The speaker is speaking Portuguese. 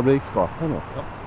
Fabriksgatan då. Ja.